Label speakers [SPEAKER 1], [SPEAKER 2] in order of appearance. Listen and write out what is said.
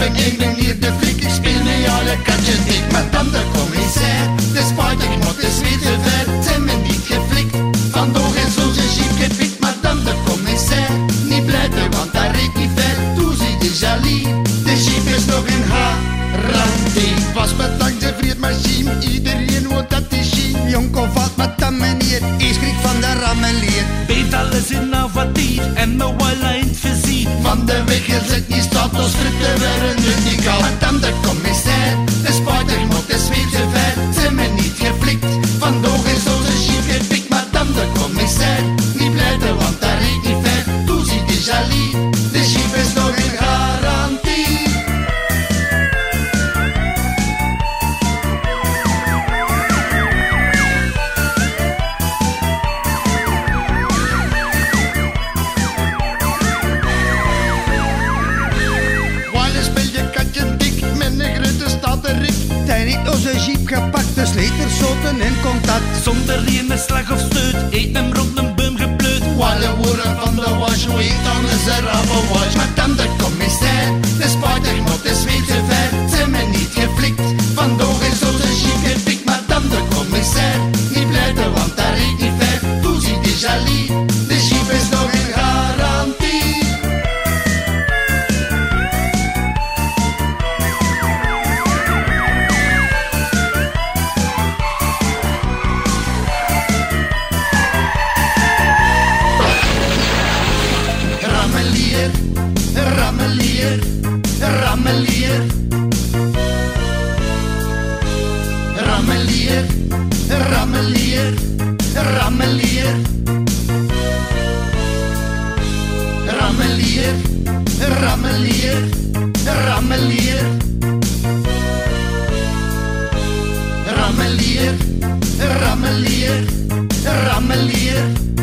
[SPEAKER 1] ik ik ben hier de flik, ik speel met alle. Madame de commissaire, de spijtig moet de zweet ver. Zijn me niet geflikt, van door en zo jeep gepikt. Madame de commissaire, niet blijven want daar reed niet ver. Toen zie je jalie, de jeep is nog in haar. Was bedankt de vriendmachine, iedereen wordt dat is zien. Jonko valt met de manier, eerst schrik van de rammelier.
[SPEAKER 2] Beet alles in avatier en me wel in het vizier.
[SPEAKER 1] Van de weg is het niet jeep gepakt, de sletersoten in contact.
[SPEAKER 2] Zonder ene slag of steut, eet hem rond een boom gepleut.
[SPEAKER 1] Alle woorden van de wash, weet dan is er wash. Madame de commissaire, de spijtig moet de zweet ver. Zijn me niet geflikt, van door is onze jeep gepikt. Madame de commissaire, niet blijven want daar reed niet ver. Toen zie je jalie, de rammeleer, rammeleer, rammeleer. Rammeleer, rammeleer, rammeleer. Rammeleer, rammeleer, rammeleer. Rammeleer, rammeleer, rammeleer.